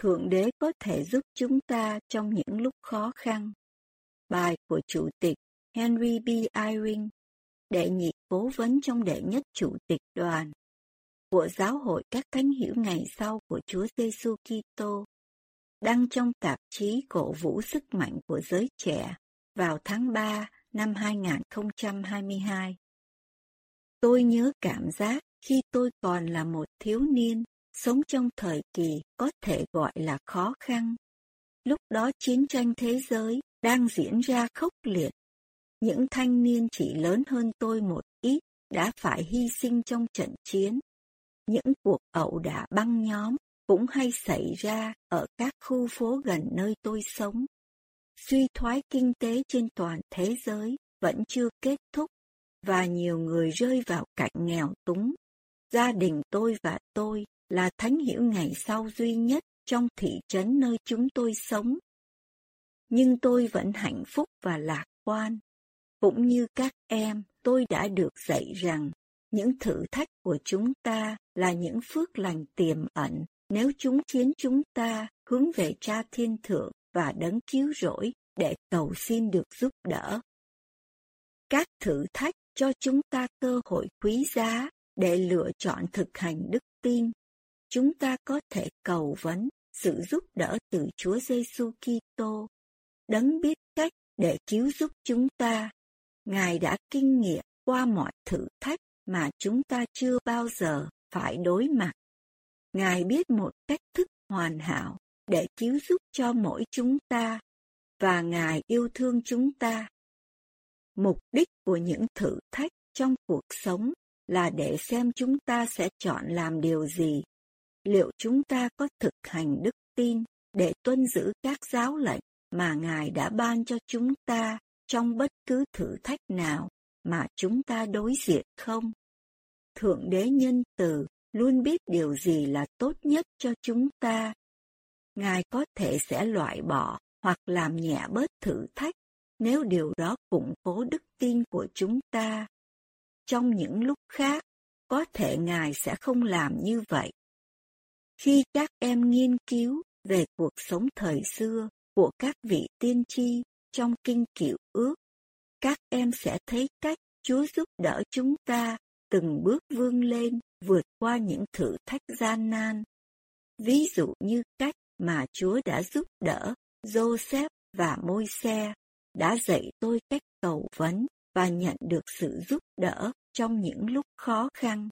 Thượng Đế có thể giúp chúng ta trong những lúc khó khăn. Bài của Chủ tịch Henry B. Eyring, đệ nhị cố vấn trong đệ nhất Chủ tịch đoàn của Giáo hội các thánh hiểu ngày sau của Chúa Giêsu Kitô, đăng trong tạp chí cổ vũ sức mạnh của giới trẻ vào tháng 3 năm 2022. Tôi nhớ cảm giác khi tôi còn là một thiếu niên sống trong thời kỳ có thể gọi là khó khăn. Lúc đó chiến tranh thế giới đang diễn ra khốc liệt. Những thanh niên chỉ lớn hơn tôi một ít đã phải hy sinh trong trận chiến. Những cuộc ẩu đả băng nhóm cũng hay xảy ra ở các khu phố gần nơi tôi sống. Suy thoái kinh tế trên toàn thế giới vẫn chưa kết thúc và nhiều người rơi vào cảnh nghèo túng. Gia đình tôi và tôi là thánh hiểu ngày sau duy nhất trong thị trấn nơi chúng tôi sống. Nhưng tôi vẫn hạnh phúc và lạc quan. Cũng như các em, tôi đã được dạy rằng những thử thách của chúng ta là những phước lành tiềm ẩn nếu chúng khiến chúng ta hướng về cha thiên thượng và đấng cứu rỗi để cầu xin được giúp đỡ. Các thử thách cho chúng ta cơ hội quý giá để lựa chọn thực hành đức tin chúng ta có thể cầu vấn sự giúp đỡ từ Chúa Giêsu Kitô, đấng biết cách để cứu giúp chúng ta. Ngài đã kinh nghiệm qua mọi thử thách mà chúng ta chưa bao giờ phải đối mặt. Ngài biết một cách thức hoàn hảo để cứu giúp cho mỗi chúng ta, và Ngài yêu thương chúng ta. Mục đích của những thử thách trong cuộc sống là để xem chúng ta sẽ chọn làm điều gì liệu chúng ta có thực hành đức tin để tuân giữ các giáo lệnh mà Ngài đã ban cho chúng ta trong bất cứ thử thách nào mà chúng ta đối diện không? Thượng Đế nhân từ luôn biết điều gì là tốt nhất cho chúng ta. Ngài có thể sẽ loại bỏ hoặc làm nhẹ bớt thử thách nếu điều đó củng cố đức tin của chúng ta. Trong những lúc khác, có thể Ngài sẽ không làm như vậy. Khi các em nghiên cứu về cuộc sống thời xưa của các vị tiên tri trong kinh cựu ước, các em sẽ thấy cách Chúa giúp đỡ chúng ta từng bước vươn lên vượt qua những thử thách gian nan. Ví dụ như cách mà Chúa đã giúp đỡ Joseph và Môi-se, đã dạy tôi cách cầu vấn và nhận được sự giúp đỡ trong những lúc khó khăn.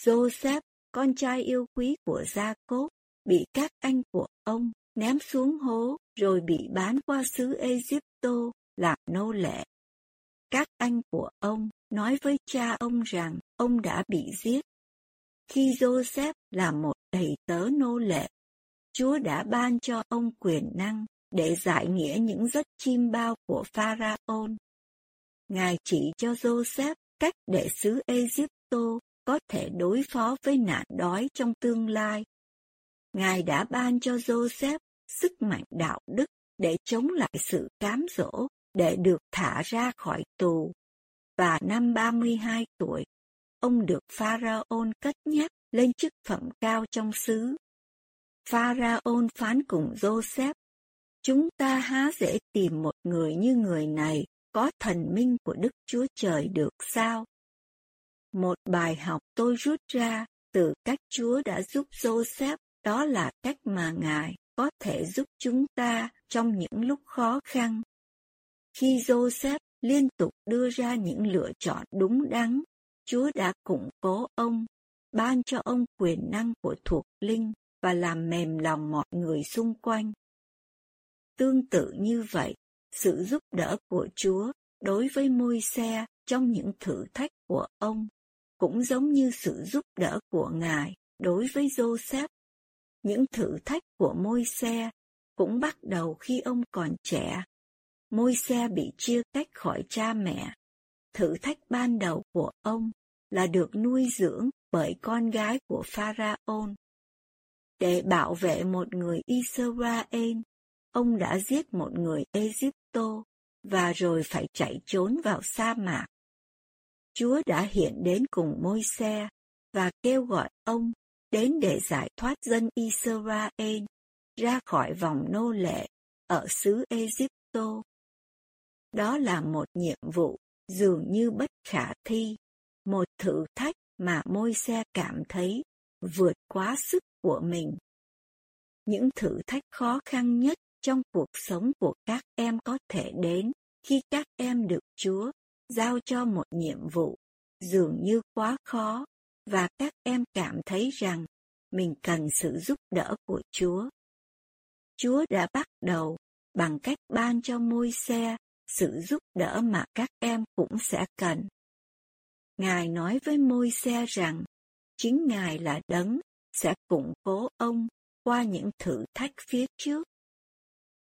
Joseph con trai yêu quý của Gia Cốp, bị các anh của ông ném xuống hố rồi bị bán qua xứ Egypto làm nô lệ. Các anh của ông nói với cha ông rằng ông đã bị giết. Khi Joseph là một đầy tớ nô lệ, Chúa đã ban cho ông quyền năng để giải nghĩa những giấc chim bao của Pharaon. Ngài chỉ cho Joseph cách để xứ Egypto có thể đối phó với nạn đói trong tương lai. Ngài đã ban cho Joseph sức mạnh đạo đức để chống lại sự cám dỗ, để được thả ra khỏi tù. Và năm 32 tuổi, ông được Pharaon cất nhắc lên chức phẩm cao trong xứ. Pharaon phán cùng Joseph, chúng ta há dễ tìm một người như người này có thần minh của Đức Chúa Trời được sao? Một bài học tôi rút ra từ cách Chúa đã giúp Joseph đó là cách mà Ngài có thể giúp chúng ta trong những lúc khó khăn. Khi Joseph liên tục đưa ra những lựa chọn đúng đắn, Chúa đã củng cố ông, ban cho ông quyền năng của thuộc linh và làm mềm lòng mọi người xung quanh. Tương tự như vậy, sự giúp đỡ của Chúa đối với môi xe trong những thử thách của ông, cũng giống như sự giúp đỡ của Ngài đối với Joseph. Những thử thách của môi xe cũng bắt đầu khi ông còn trẻ. Môi xe bị chia cách khỏi cha mẹ. Thử thách ban đầu của ông là được nuôi dưỡng bởi con gái của Pharaon. Để bảo vệ một người Israel, ông đã giết một người Egypto và rồi phải chạy trốn vào sa mạc. Chúa đã hiện đến cùng môi xe và kêu gọi ông đến để giải thoát dân Israel ra khỏi vòng nô lệ ở xứ Egypto. Đó là một nhiệm vụ dường như bất khả thi, một thử thách mà môi xe cảm thấy vượt quá sức của mình. Những thử thách khó khăn nhất trong cuộc sống của các em có thể đến khi các em được Chúa giao cho một nhiệm vụ dường như quá khó và các em cảm thấy rằng mình cần sự giúp đỡ của Chúa. Chúa đã bắt đầu bằng cách ban cho môi xe sự giúp đỡ mà các em cũng sẽ cần. Ngài nói với môi xe rằng chính Ngài là đấng sẽ củng cố ông qua những thử thách phía trước.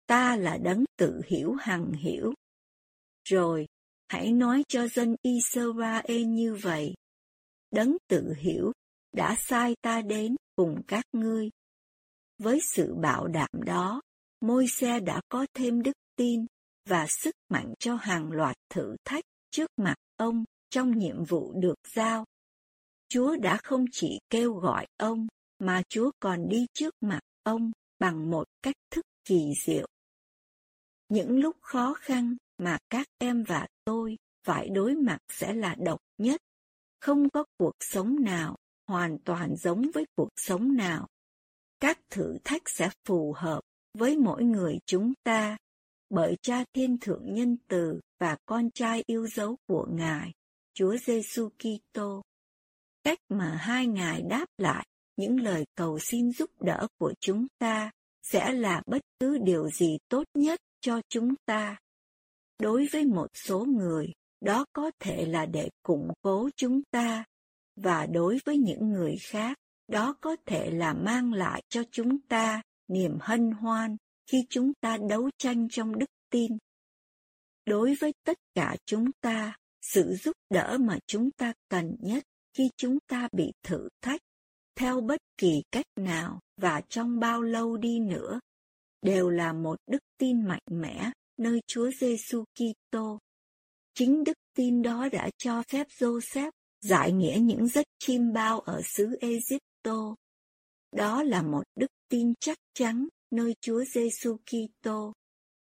Ta là đấng tự hiểu hằng hiểu. Rồi, hãy nói cho dân Israel như vậy. Đấng tự hiểu đã sai ta đến cùng các ngươi. Với sự bảo đảm đó, môi xe đã có thêm đức tin và sức mạnh cho hàng loạt thử thách trước mặt ông trong nhiệm vụ được giao. Chúa đã không chỉ kêu gọi ông, mà Chúa còn đi trước mặt ông bằng một cách thức kỳ diệu. Những lúc khó khăn mà các em và tôi phải đối mặt sẽ là độc nhất. Không có cuộc sống nào hoàn toàn giống với cuộc sống nào. Các thử thách sẽ phù hợp với mỗi người chúng ta, bởi Cha Thiên Thượng Nhân Từ và con trai yêu dấu của Ngài, Chúa Giêsu Kitô. Cách mà hai ngài đáp lại những lời cầu xin giúp đỡ của chúng ta sẽ là bất cứ điều gì tốt nhất cho chúng ta. Đối với một số người, đó có thể là để củng cố chúng ta, và đối với những người khác, đó có thể là mang lại cho chúng ta niềm hân hoan khi chúng ta đấu tranh trong đức tin. Đối với tất cả chúng ta, sự giúp đỡ mà chúng ta cần nhất khi chúng ta bị thử thách, theo bất kỳ cách nào và trong bao lâu đi nữa, đều là một đức tin mạnh mẽ nơi Chúa Giêsu Kitô. Chính đức tin đó đã cho phép Joseph giải nghĩa những giấc chim bao ở xứ Egypto. Đó là một đức tin chắc chắn nơi Chúa Giêsu Kitô.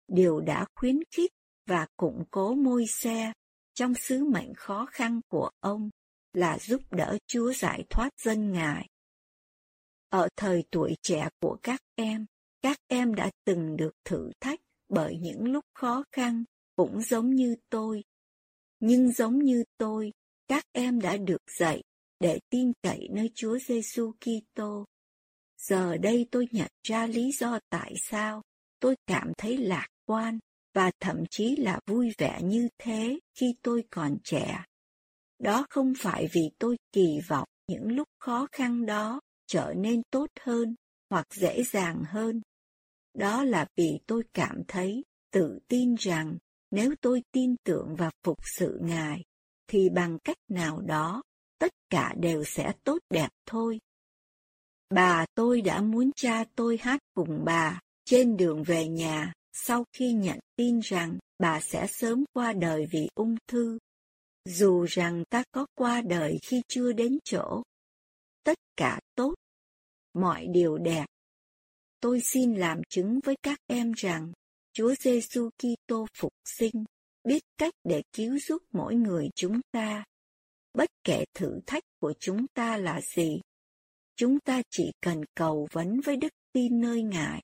Điều đã khuyến khích và củng cố môi xe trong sứ mệnh khó khăn của ông là giúp đỡ Chúa giải thoát dân Ngài. Ở thời tuổi trẻ của các em, các em đã từng được thử thách bởi những lúc khó khăn, cũng giống như tôi. Nhưng giống như tôi, các em đã được dạy để tin cậy nơi Chúa Giêsu Kitô. Giờ đây tôi nhận ra lý do tại sao tôi cảm thấy lạc quan và thậm chí là vui vẻ như thế khi tôi còn trẻ. Đó không phải vì tôi kỳ vọng những lúc khó khăn đó trở nên tốt hơn hoặc dễ dàng hơn. Đó là vì tôi cảm thấy tự tin rằng nếu tôi tin tưởng và phục sự Ngài, thì bằng cách nào đó, tất cả đều sẽ tốt đẹp thôi. Bà tôi đã muốn cha tôi hát cùng bà trên đường về nhà sau khi nhận tin rằng bà sẽ sớm qua đời vì ung thư dù rằng ta có qua đời khi chưa đến chỗ. Tất cả tốt, mọi điều đẹp. Tôi xin làm chứng với các em rằng Chúa Giêsu Kitô phục sinh, biết cách để cứu giúp mỗi người chúng ta. Bất kể thử thách của chúng ta là gì, chúng ta chỉ cần cầu vấn với đức tin nơi Ngài.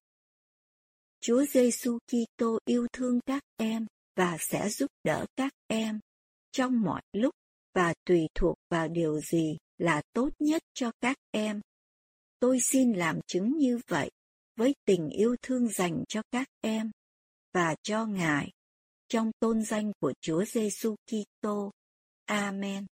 Chúa Giêsu Kitô yêu thương các em và sẽ giúp đỡ các em trong mọi lúc và tùy thuộc vào điều gì là tốt nhất cho các em. Tôi xin làm chứng như vậy với tình yêu thương dành cho các em và cho Ngài. trong tôn danh của Chúa Giêsu Kitô. Amen.